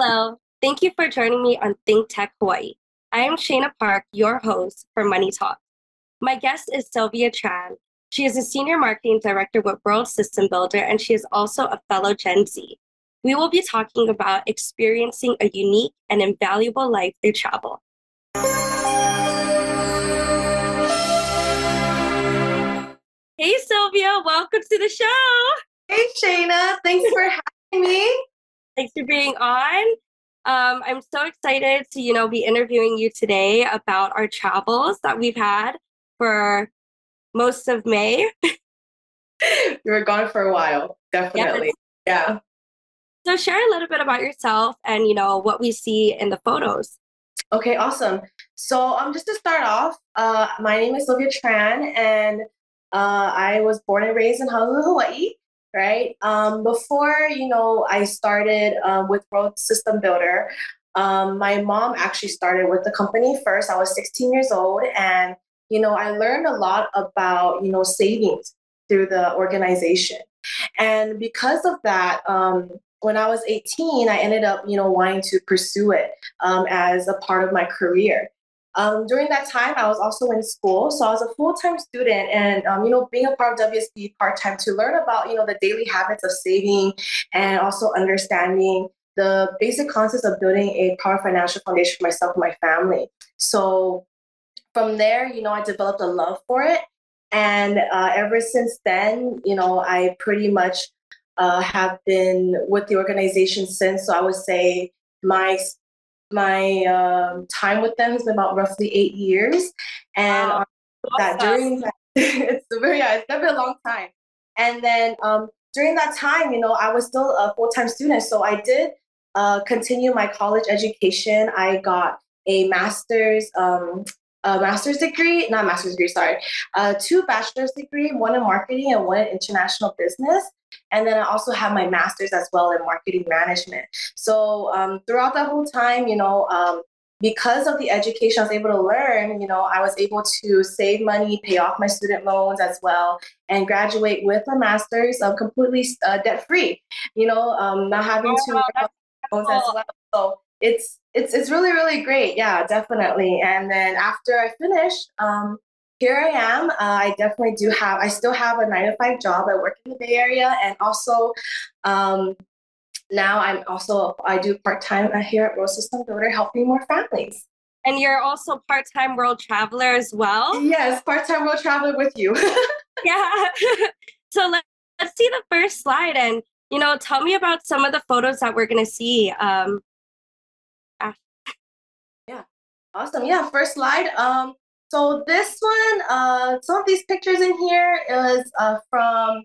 Hello. Thank you for joining me on Think Tech Hawaii. I am Shayna Park, your host for Money Talk. My guest is Sylvia Tran. She is a senior marketing director with World System Builder, and she is also a fellow Gen Z. We will be talking about experiencing a unique and invaluable life through travel. Hey, Sylvia, welcome to the show. Hey, Shayna, thanks for having me. Thanks for being on. Um, I'm so excited to, you know, be interviewing you today about our travels that we've had for most of May. you were gone for a while, definitely. Yes. Yeah. So share a little bit about yourself and, you know, what we see in the photos. Okay, awesome. So um, just to start off, uh, my name is Sylvia Tran, and uh, I was born and raised in Honolulu, Hawaii, right? Um, before, you know, I started um, with World System Builder, um, my mom actually started with the company first. I was 16 years old, and, you know, I learned a lot about, you know, savings through the organization. And because of that, um, when I was 18, I ended up, you know, wanting to pursue it um, as a part of my career. Um, during that time, I was also in school, so I was a full-time student, and um, you know, being a part of WSB part-time to learn about you know the daily habits of saving and also understanding the basic concepts of building a power financial foundation for myself and my family. So from there, you know, I developed a love for it, and uh, ever since then, you know, I pretty much uh, have been with the organization since. So I would say my my um, time with them has been about roughly eight years, and wow. that during that, it's a very yeah, it's been a long time. And then um, during that time, you know, I was still a full time student, so I did uh, continue my college education. I got a master's um, a master's degree, not master's degree, sorry, uh, two bachelor's degree, one in marketing and one in international business. And then I also have my master's as well in marketing management. So um, throughout that whole time, you know, um, because of the education I was able to learn, you know, I was able to save money, pay off my student loans as well, and graduate with a master's um, completely uh, debt free, you know, um, not having to oh, loans as well. So it's it's it's really really great yeah definitely and then after i finished um, here i am uh, i definitely do have i still have a nine to five job i work in the bay area and also um, now i'm also i do part-time here at world system builder helping more families and you're also part-time world traveler as well yes part-time world traveler with you yeah so let, let's see the first slide and you know tell me about some of the photos that we're going to see um, Yeah. Awesome. Yeah, first slide. Um, so this one, uh, some of these pictures in here is uh, from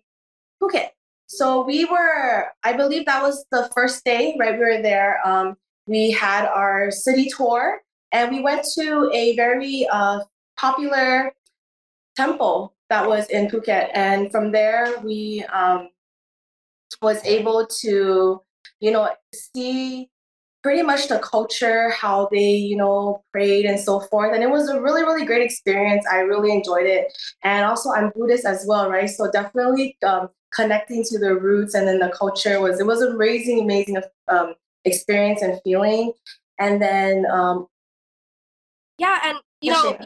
Phuket. So we were, I believe that was the first day, right? We were there. Um, we had our city tour and we went to a very uh, popular temple that was in Phuket. And from there, we um, was able to, you know, see pretty much the culture, how they, you know, prayed and so forth. And it was a really, really great experience. I really enjoyed it. And also, I'm Buddhist as well, right? So definitely um, connecting to the roots and then the culture was it was an amazing, amazing um, experience and feeling. And then, um, yeah, and you know,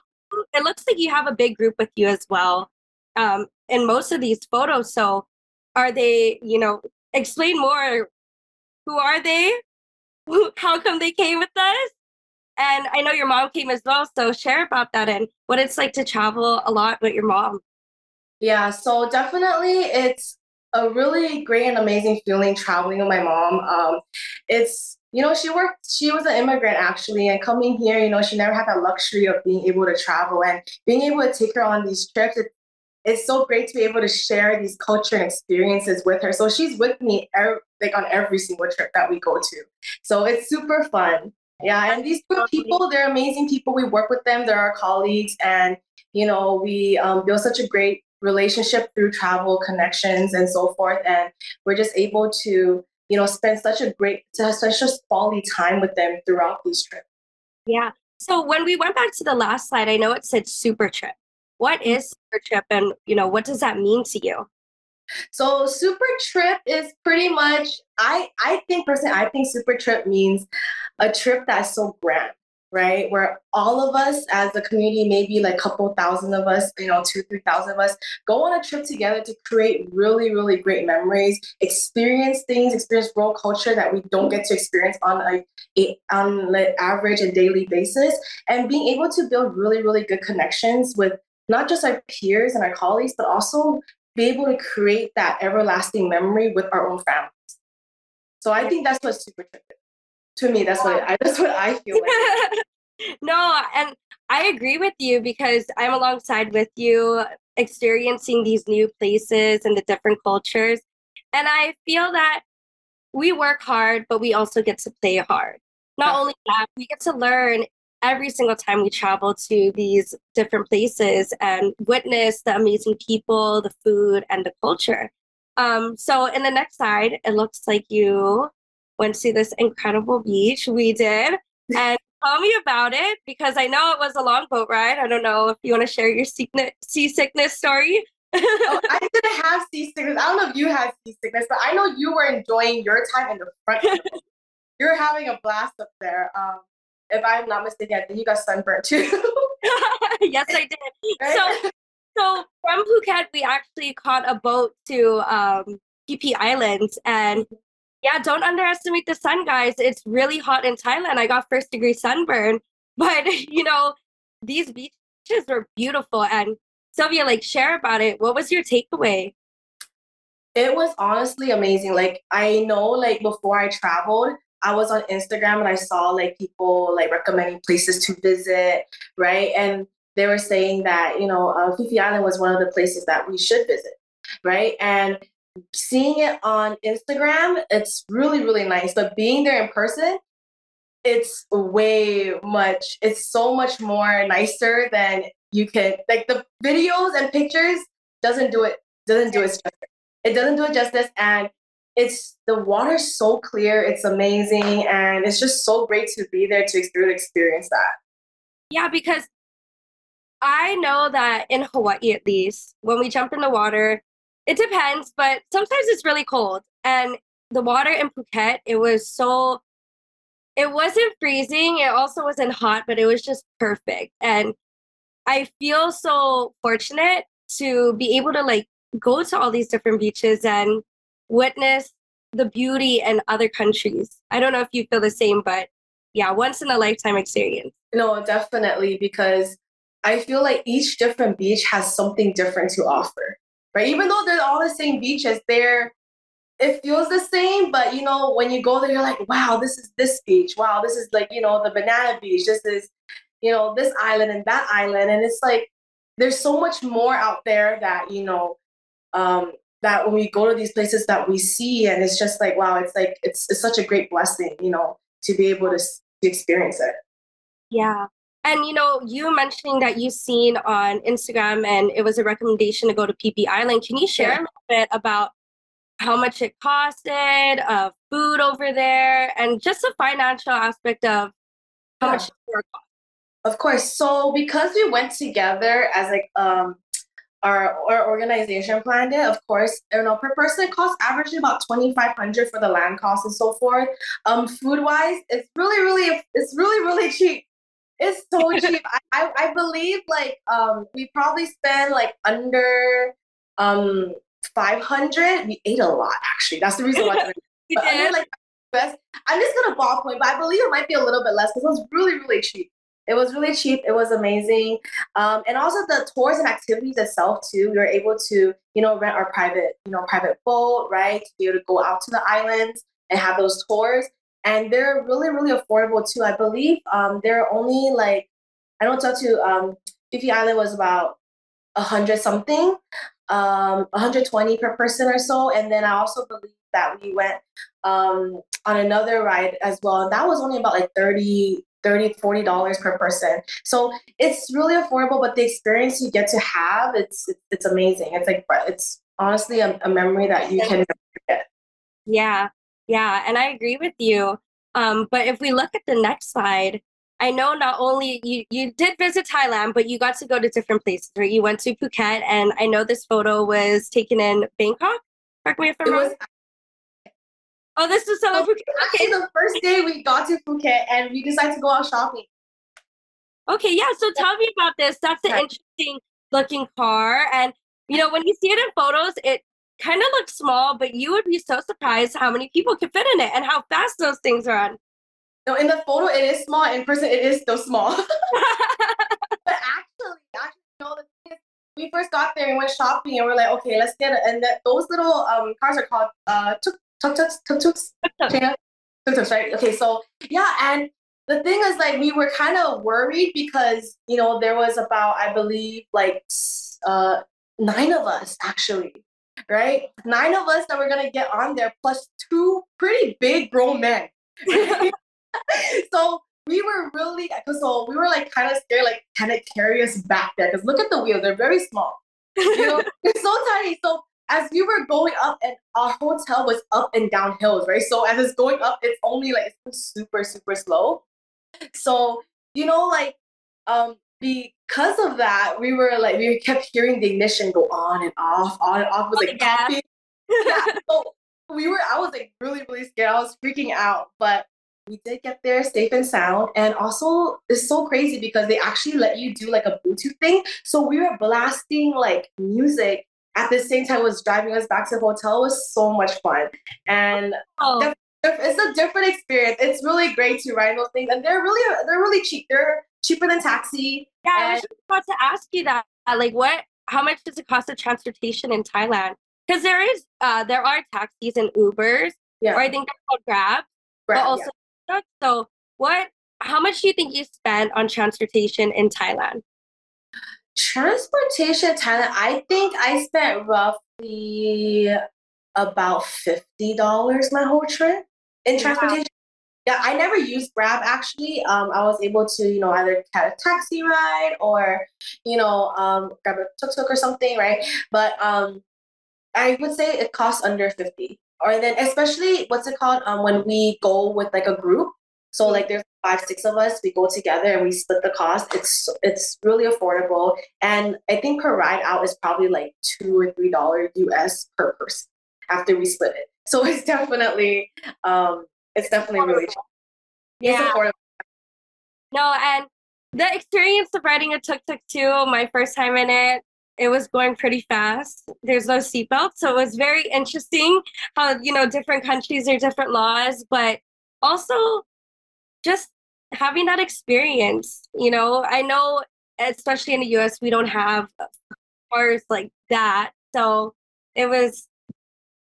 it looks like you have a big group with you as well um, in most of these photos. So, are they, you know, explain more? Who are they? How come they came with us? And I know your mom came as well. So share about that and what it's like to travel a lot with your mom. Yeah, so definitely it's a really great and amazing feeling traveling with my mom. Um, it's you know she worked she was an immigrant actually and coming here you know she never had that luxury of being able to travel and being able to take her on these trips it, it's so great to be able to share these culture and experiences with her. So she's with me er- like on every single trip that we go to. So it's super fun. Yeah, and these people, they're amazing people. We work with them. They're our colleagues, and you know, we um, build such a great relationship through travel connections and so forth. And we're just able to, you know, spend such a great, such a quality time with them throughout these trips. Yeah. So when we went back to the last slide, I know it said super trip. What mm. is super trip and you know what does that mean to you? So super trip is pretty much I I think personally I think super trip means a trip that's so grand right? Where all of us as a community, maybe like a couple thousand of us, you know, two, three thousand of us, go on a trip together to create really, really great memories, experience things, experience world culture that we don't get to experience on a, a on an average and daily basis, and being able to build really, really good connections with not just our peers and our colleagues, but also be able to create that everlasting memory with our own families. So I think that's what's super trip is to me that's what I, that's what I feel like. no, and I agree with you because I'm alongside with you experiencing these new places and the different cultures. And I feel that we work hard, but we also get to play hard. Not only that, we get to learn every single time we travel to these different places and witness the amazing people, the food, and the culture. Um, so in the next slide, it looks like you went to this incredible beach. We did. And tell me about it because I know it was a long boat ride. I don't know if you want to share your seasickness story. oh, I didn't have seasickness. I don't know if you had seasickness, but I know you were enjoying your time in the front. You're having a blast up there. Um, if I'm not mistaken, I think you got sunburned too. yes, I did. Right? So, so from Phuket, we actually caught a boat to um, Phi Islands, and yeah, don't underestimate the sun, guys. It's really hot in Thailand. I got first degree sunburn, but you know, these beaches were beautiful. And Sylvia, like, share about it. What was your takeaway? It was honestly amazing. Like, I know, like, before I traveled, I was on Instagram and I saw like people like recommending places to visit, right? And they were saying that, you know, uh, Phi Island was one of the places that we should visit, right? And seeing it on Instagram, it's really, really nice. But being there in person, it's way much, it's so much more nicer than you can like the videos and pictures doesn't do it doesn't do it justice. It doesn't do it justice and it's the water's so clear, it's amazing, and it's just so great to be there to experience that. Yeah, because I know that in Hawaii at least, when we jump in the water, it depends, but sometimes it's really cold. And the water in Phuket, it was so it wasn't freezing, it also wasn't hot, but it was just perfect. And I feel so fortunate to be able to like go to all these different beaches and witness the beauty in other countries. I don't know if you feel the same, but yeah, once in a lifetime experience. No, definitely, because I feel like each different beach has something different to offer right? Even though they're all the same beaches, they're it feels the same, but you know, when you go there, you're like, wow, this is this beach. Wow, this is like, you know, the banana beach. This is, you know, this island and that island. And it's like there's so much more out there that, you know, um, that when we go to these places that we see and it's just like, wow, it's like it's it's such a great blessing, you know, to be able to, to experience it. Yeah. And you know, you mentioning that you've seen on Instagram and it was a recommendation to go to Phi Island. Can you share yeah. a little bit about how much it costed, uh, food over there, and just the financial aspect of how yeah. much it cost? Of course. So because we went together as like um our, our organization planned it, of course, you know, per person it costs averagely about 2500 for the land costs and so forth. Um food wise, it's really, really it's really, really cheap. It's so cheap. I, I believe like um we probably spend like under um 500. We ate a lot actually. That's the reason why. but under, like best. I'm just gonna ballpoint, but I believe it might be a little bit less because it was really really cheap. It was really cheap. It was amazing, um, and also the tours and activities itself too. We were able to you know rent our private you know private boat right to be able to go out to the islands and have those tours and they're really really affordable too. I believe um, they're only like I don't talk to um, Phi Island was about a hundred something, um, 120 per person or so, and then I also believe that we went um, on another ride as well, and that was only about like 30 30 40 dollars per person so it's really affordable but the experience you get to have it's it's amazing it's like it's honestly a, a memory that you can forget yeah yeah, and I agree with you. Um, but if we look at the next slide, I know not only you you did visit Thailand, but you got to go to different places. Right, you went to Phuket, and I know this photo was taken in Bangkok. Correct me if I'm wrong. Oh, this was so. Okay, the first day we got to Phuket, and we decided to go out shopping. Okay, yeah. So tell me about this. That's an interesting looking car, and you know when you see it in photos, it kind of looks small, but you would be so surprised how many people can fit in it and how fast those things run. No, in the photo it is small. In person, it is still small. but actually, actually, know, the we first got there and went shopping, and we're like, okay, let's get it. And that those little um cars are called uh tuk tuk tuk tuk tuks. Tuk tuks, right? Okay, so yeah, and the thing is, like, we were kind of worried because you know there was about I believe like uh nine of us actually right? Nine of us that were gonna get on there, plus two pretty big grown men. so we were really so we were like kind of scared, like kind of carry us back there because look at the wheels; they're very small. You know, they're so tiny. So as we were going up, and our hotel was up and down hills, right? So as it's going up, it's only like it's super super slow. So you know, like um, because of that, we were like we kept hearing the ignition go on and off, on and off. It was like yeah. yeah. So we were. I was like really really scared. I was freaking out, but we did get there safe and sound. And also, it's so crazy because they actually let you do like a Bluetooth thing. So we were blasting like music at the same time was driving us back to the hotel. It was so much fun. And oh. it's a different experience. It's really great to ride those things. And they're really they're really cheap. They're cheaper than taxi. Yeah, and- I was just about to ask you that. Like what how much does it cost of transportation in Thailand? Because there is uh there are taxis and Ubers. Yeah. Or I think they're called Grab. Grab but also yeah so, what? How much do you think you spent on transportation in Thailand? Transportation Thailand, I think I spent roughly about fifty dollars my whole trip in transportation. Wow. Yeah, I never used Grab actually. Um, I was able to, you know, either get a taxi ride or, you know, um, grab a tuk tuk or something, right? But um, I would say it costs under fifty or then especially what's it called um, when we go with like a group so like there's five six of us we go together and we split the cost it's it's really affordable and i think per ride out is probably like two or three dollars us per person after we split it so it's definitely um it's definitely really cheap. yeah no and the experience of riding a tuk-tuk too my first time in it it was going pretty fast. There's no seatbelt. So it was very interesting how, you know, different countries are different laws, but also just having that experience, you know, I know, especially in the US, we don't have uh, cars like that. So it was,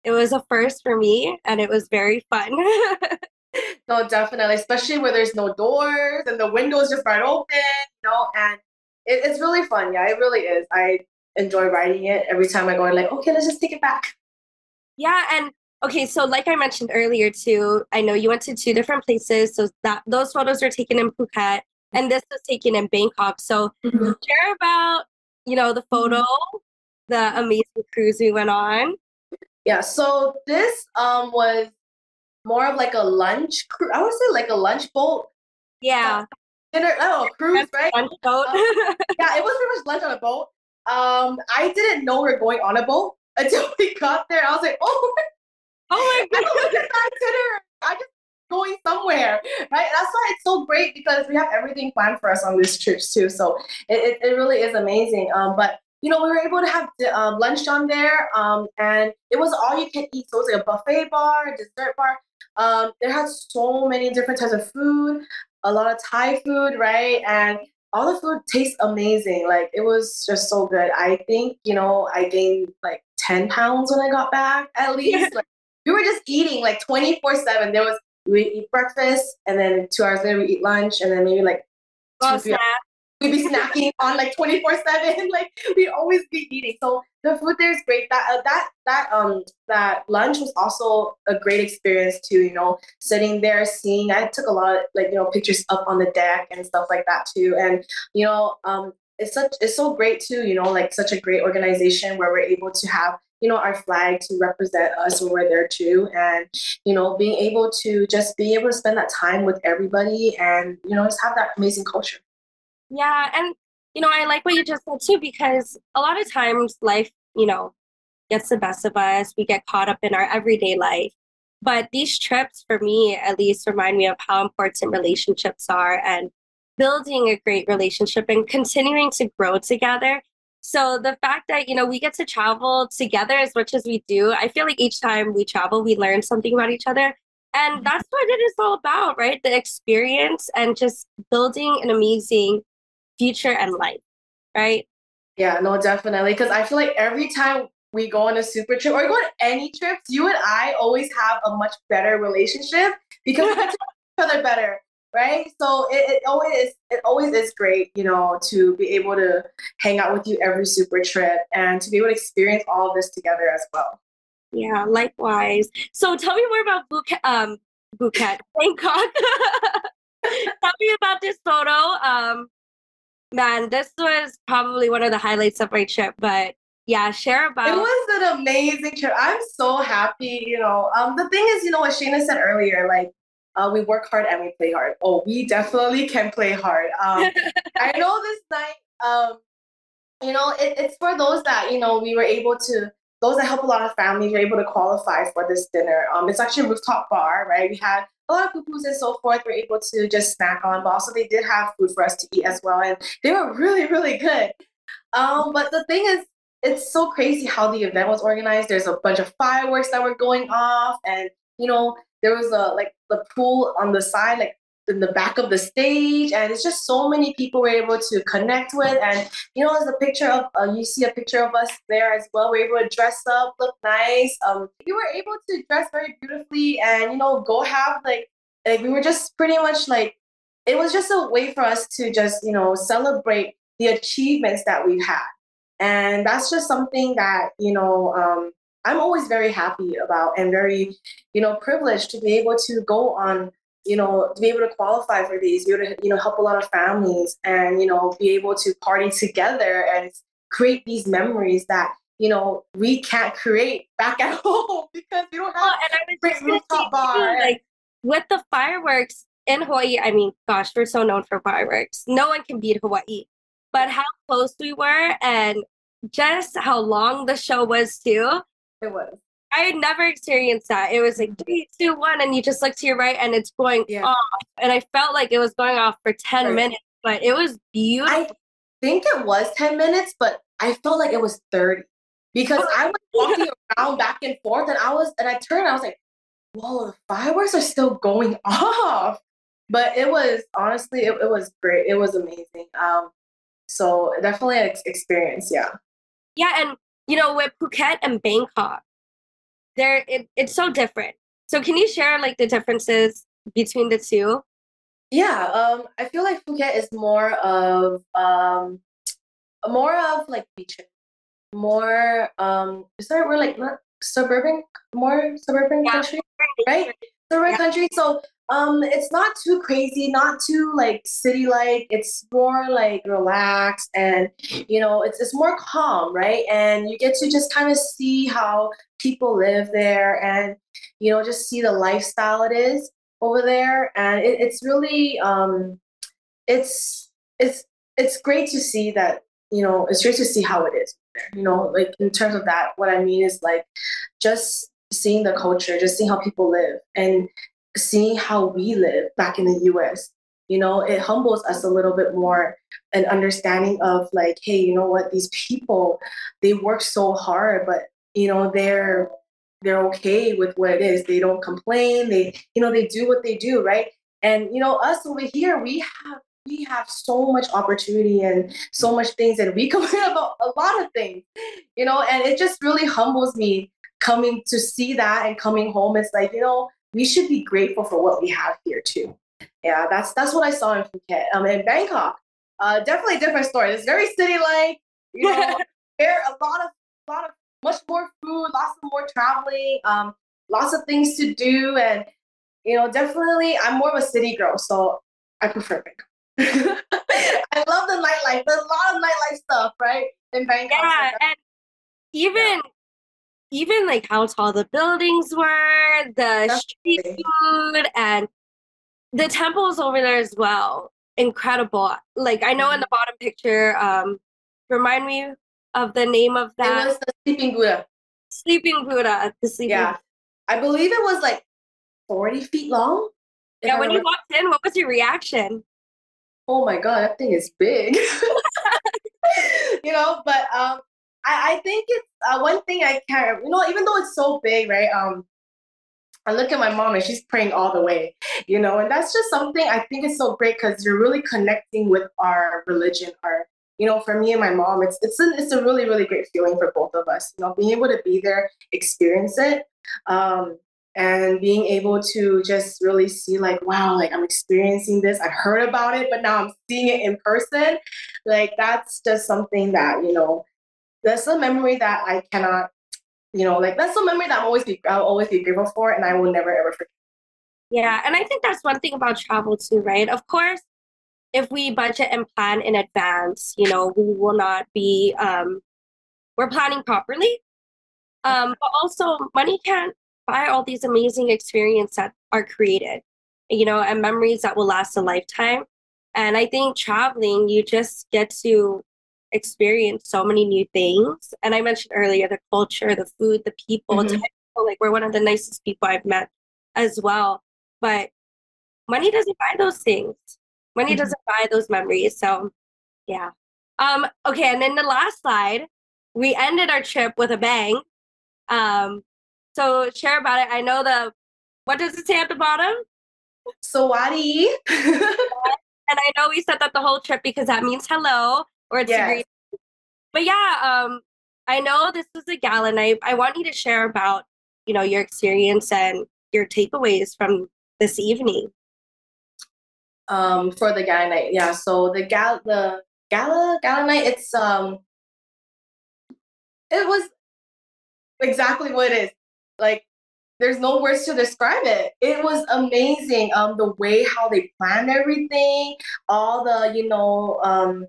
it was a first for me and it was very fun. no, definitely, especially where there's no doors and the windows just right open, you know, and it, it's really fun. Yeah, it really is. I enjoy riding it every time I go. I'm like, okay, let's just take it back. Yeah, and okay, so like I mentioned earlier too, I know you went to two different places. So that those photos were taken in Phuket, and this was taken in Bangkok. So mm-hmm. share about you know the photo, mm-hmm. the amazing cruise we went on. Yeah, so this um was more of like a lunch cruise. I would say like a lunch boat. Yeah. dinner, oh, cruise, right? Lunch boat. um, yeah, it was pretty much lunch on a boat. Um, I didn't know we are going on a boat until we got there. I was like, oh, oh my god, look at that itinerary. I just going somewhere, right? That's why it's so great because we have everything planned for us on this trip too. So it, it, it really is amazing. Um, but you know, we were able to have um, lunch on there, um, and it was all you can eat. So it was like a buffet bar, dessert bar. Um, there had so many different types of food, a lot of Thai food, right? And all the food tastes amazing. Like it was just so good. I think, you know, I gained like 10 pounds when I got back at least. like, we were just eating like 24 7. There was, we eat breakfast and then two hours later we eat lunch and then maybe like two, we'd be snacking on like 24 7 like we always be eating. So the food there is great. That uh, that that um that lunch was also a great experience too you know sitting there seeing. I took a lot of like you know pictures up on the deck and stuff like that too. And you know um it's such it's so great too you know like such a great organization where we're able to have you know, our flag to represent us when we're there too. And, you know, being able to just be able to spend that time with everybody and, you know, just have that amazing culture. Yeah. And, you know, I like what you just said too, because a lot of times life, you know, gets the best of us. We get caught up in our everyday life. But these trips, for me at least, remind me of how important relationships are and building a great relationship and continuing to grow together. So the fact that, you know, we get to travel together as much as we do, I feel like each time we travel, we learn something about each other. And mm-hmm. that's what it is all about, right? The experience and just building an amazing future and life, right? Yeah, no, definitely. Because I feel like every time we go on a super trip or go on any trips, you and I always have a much better relationship because we get to know each other better right? So it, it always is it always is great you know to be able to hang out with you every super trip and to be able to experience all of this together as well. Yeah likewise. So tell me more about Phuket um Phuket Bangkok tell me about this photo. Um man this was probably one of the highlights of my trip but yeah share about it was an amazing trip. I'm so happy you know. Um the thing is you know what Shayna said earlier like uh, we work hard and we play hard. Oh, we definitely can play hard. Um, I know this night, um, you know, it, it's for those that, you know, we were able to, those that help a lot of families were able to qualify for this dinner. Um, it's actually a rooftop bar, right? We had a lot of pupus and so forth were able to just snack on, but also they did have food for us to eat as well. And they were really, really good. Um, but the thing is, it's so crazy how the event was organized. There's a bunch of fireworks that were going off, and you know, there was a like the pool on the side, like in the back of the stage, and it's just so many people were able to connect with. And you know, there's a picture of uh, you see a picture of us there as well. We are able to dress up, look nice. Um, we were able to dress very beautifully, and you know, go have like like we were just pretty much like it was just a way for us to just you know celebrate the achievements that we've had and that's just something that you know um, I'm always very happy about and very, you know, privileged to be able to go on, you know, to be able to qualify for these, be able to, you know, help a lot of families and, you know, be able to party together and create these memories that, you know, we can't create back at home because we don't have oh, and I was rooftop bar. like with the fireworks in Hawaii, I mean, gosh, we're so known for fireworks. No one can beat Hawaii. But how close we were and just how long the show was too it was. I had never experienced that. It was like three, two, one, and you just look to your right and it's going yeah. off. And I felt like it was going off for 10 right. minutes, but it was beautiful. I think it was 10 minutes, but I felt like it was 30 because I was walking around back and forth and I was, and I turned, I was like, whoa, the fireworks are still going off. But it was honestly, it, it was great. It was amazing. Um, so definitely an experience. Yeah. Yeah. And you know, with Phuket and Bangkok, there it, it's so different. So can you share like the differences between the two? Yeah, um, I feel like Phuket is more of um, more of like beaches, more um, is that we're like not suburban, more suburban yeah. country, right? Suburban yeah. country. So um, it's not too crazy, not too like city like. It's more like relaxed and you know, it's it's more calm, right? And you get to just kind of see how people live there and you know, just see the lifestyle it is over there. And it, it's really um it's it's it's great to see that, you know, it's great to see how it is. You know, like in terms of that, what I mean is like just seeing the culture, just seeing how people live and seeing how we live back in the US, you know, it humbles us a little bit more an understanding of like, hey, you know what, these people, they work so hard, but you know, they're they're okay with what it is. They don't complain. They, you know, they do what they do, right? And you know, us over here, we have we have so much opportunity and so much things and we complain about a lot of things you know and it just really humbles me coming to see that and coming home it's like you know we should be grateful for what we have here too. Yeah, that's that's what I saw in Phuket. Um, in Bangkok, uh, definitely a different story. It's very city-like. You know, there a lot of a lot of much more food, lots of more traveling, um, lots of things to do, and you know, definitely I'm more of a city girl, so I prefer Bangkok. I love the nightlife. There's a lot of nightlife stuff, right? In Bangkok. Yeah, and even even like how tall the buildings were, the street food, and the temples over there as well. Incredible. Like I know mm-hmm. in the bottom picture, um, remind me of the name of that. It was the Sleeping Buddha. Sleeping Buddha. The Sleeping. Yeah, I believe it was like forty feet long. Yeah, when you walked in, what was your reaction? Oh my god, that thing is big. you know, but um, I, I think it's uh, one thing I can't, you know, even though it's so big, right? Um, I look at my mom and she's praying all the way, you know, and that's just something I think is so great because you're really connecting with our religion, our, you know, for me and my mom, it's it's a, it's a really really great feeling for both of us, you know, being able to be there, experience it, um, and being able to just really see like, wow, like I'm experiencing this. I heard about it, but now I'm seeing it in person. Like that's just something that you know that's a memory that I cannot, you know, like that's a memory that I'm always be I'll always be grateful for and I will never ever forget. Yeah, and I think that's one thing about travel too, right? Of course, if we budget and plan in advance, you know, we will not be um we're planning properly. Um, but also money can't buy all these amazing experiences that are created, you know, and memories that will last a lifetime. And I think traveling, you just get to experienced so many new things. And I mentioned earlier the culture, the food, the people. Mm-hmm. Like we're one of the nicest people I've met as well. But money doesn't buy those things. Money mm-hmm. doesn't buy those memories. So yeah. Um, okay, and then the last slide, we ended our trip with a bang. Um, so share about it. I know the what does it say at the bottom? Sawadee. and I know we said that the whole trip because that means hello or it's yes. a great. But yeah, um, I know this was a gala night. I want you to share about you know your experience and your takeaways from this evening. Um, for the gala night, yeah. So the gal the gala gala night, it's um, it was exactly what it is. Like there's no words to describe it. It was amazing. Um, the way how they planned everything, all the you know um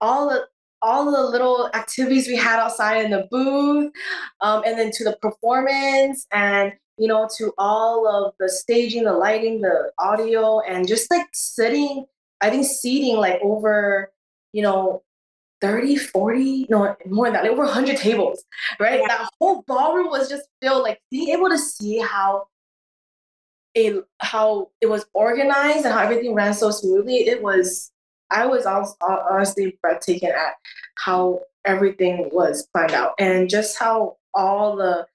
all the all the little activities we had outside in the booth, um, and then to the performance, and you know, to all of the staging, the lighting, the audio, and just like sitting, I think seating like over, you know, 30, 40, no, more than that, like over 100 tables, right? Yeah. That whole ballroom was just filled, like being able to see how it, how it was organized and how everything ran so smoothly. It was I was honestly breathtaking at how everything was planned out and just how all the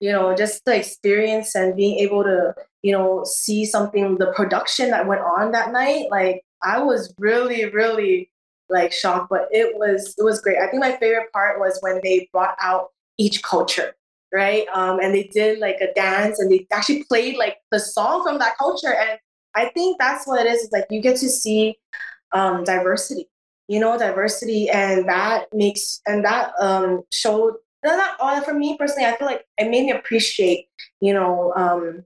you know just the experience and being able to you know see something the production that went on that night like i was really really like shocked but it was it was great. I think my favorite part was when they brought out each culture right? Um, and they did like a dance and they actually played like the song from that culture and i think that's what it is, is like you get to see um, diversity. You know diversity and that makes and that um, showed that all for me personally i feel like it made me appreciate you know um,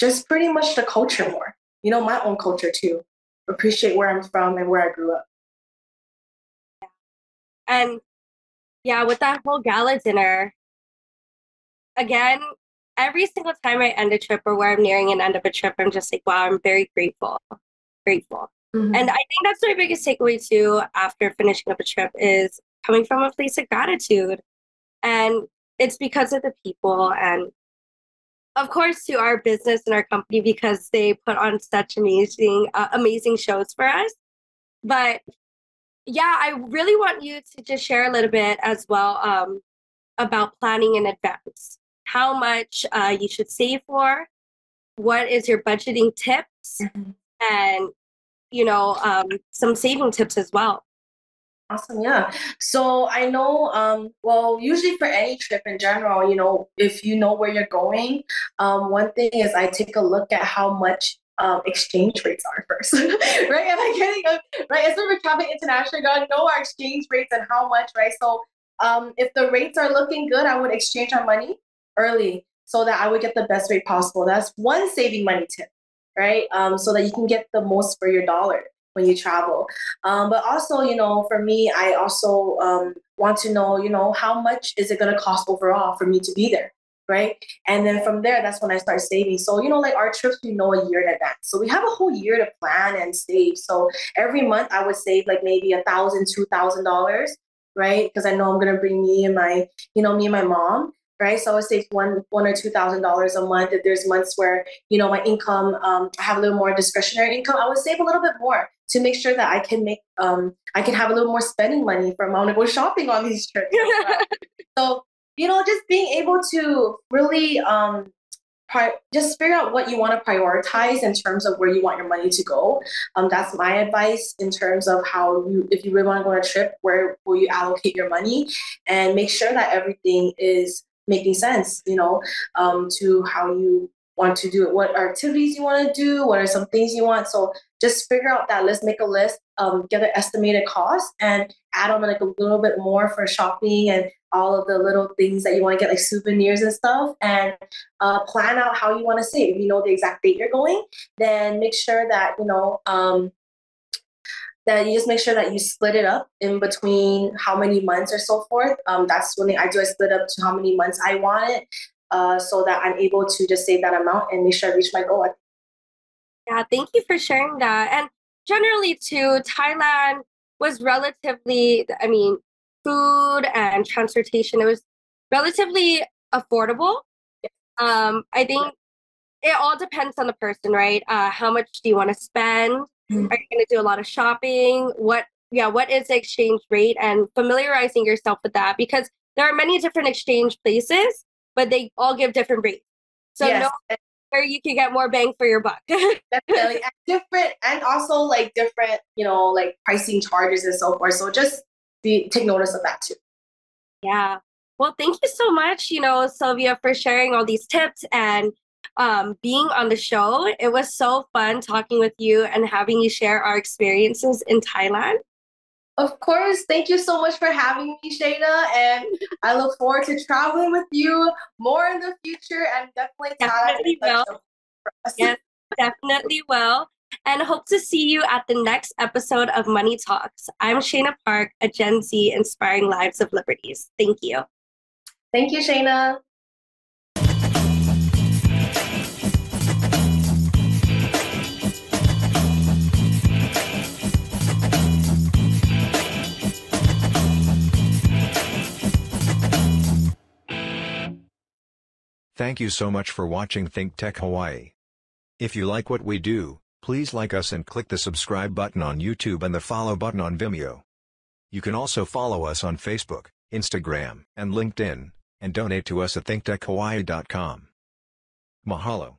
just pretty much the culture more. You know my own culture too. Appreciate where i'm from and where i grew up. And yeah with that whole gala dinner again every single time i end a trip or where i'm nearing an end of a trip i'm just like wow i'm very grateful. Grateful Mm-hmm. And I think that's my biggest takeaway too after finishing up a trip is coming from a place of gratitude. And it's because of the people and of course to our business and our company because they put on such amazing uh, amazing shows for us. But yeah, I really want you to just share a little bit as well um, about planning in advance. How much uh, you should save for, what is your budgeting tips, mm-hmm. and you know, um, some saving tips as well. Awesome, yeah. So I know, um, well, usually for any trip in general, you know, if you know where you're going, um, one thing is I take a look at how much um, exchange rates are first, right? Am I getting a, right? As we're traveling internationally, gotta know our exchange rates and how much, right? So um, if the rates are looking good, I would exchange our money early so that I would get the best rate possible. That's one saving money tip right? Um, so that you can get the most for your dollar. when you travel. Um, but also, you know, for me, I also um, want to know, you know, how much is it going to cost overall for me to be there? Right. And then from there, that's when I start saving. So, you know, like our trips, we know a year in advance. So we have a whole year to plan and save. So every month I would save like maybe a thousand, two thousand dollars, right? Because I know I'm gonna bring me and my, you know, me and my mom right? So I would save one one or two thousand dollars a month. If there's months where you know my income, um, I have a little more discretionary income, I would save a little bit more to make sure that I can make um, I can have a little more spending money for I want to go shopping on these trips. so you know, just being able to really um, pri- just figure out what you want to prioritize in terms of where you want your money to go. Um, that's my advice in terms of how you, if you really want to go on a trip, where will you allocate your money, and make sure that everything is making sense, you know, um, to how you want to do it, what activities you want to do, what are some things you want. So just figure out that list, make a list, um, get an estimated cost, and add on like a little bit more for shopping and all of the little things that you want to get, like souvenirs and stuff, and uh, plan out how you want to save. If you know the exact date you're going, then make sure that you know um, that you just make sure that you split it up in between how many months or so forth. Um, that's one thing I do. I split up to how many months I want it, uh, so that I'm able to just save that amount and make sure I reach my goal. Yeah, thank you for sharing that. And generally, too, Thailand was relatively. I mean, food and transportation. It was relatively affordable. Um, I think it all depends on the person, right? Uh, how much do you want to spend? Mm-hmm. Are you going to do a lot of shopping? What, yeah, what is the exchange rate? And familiarizing yourself with that because there are many different exchange places, but they all give different rates. So yes. know where you can get more bang for your buck. Definitely, and different, and also like different, you know, like pricing charges and so forth. So just be take notice of that too. Yeah. Well, thank you so much, you know, Sylvia, for sharing all these tips and um, being on the show. It was so fun talking with you and having you share our experiences in Thailand. Of course. Thank you so much for having me, Shayna. And I look forward to traveling with you more in the future and definitely, definitely will. Yes, definitely will. And hope to see you at the next episode of Money Talks. I'm Shayna Park, a Gen Z inspiring lives of liberties. Thank you. Thank you, Shayna. Thank you so much for watching Think Tech Hawaii. If you like what we do, please like us and click the subscribe button on YouTube and the follow button on Vimeo. You can also follow us on Facebook, Instagram, and LinkedIn, and donate to us at thinktechhawaii.com. Mahalo.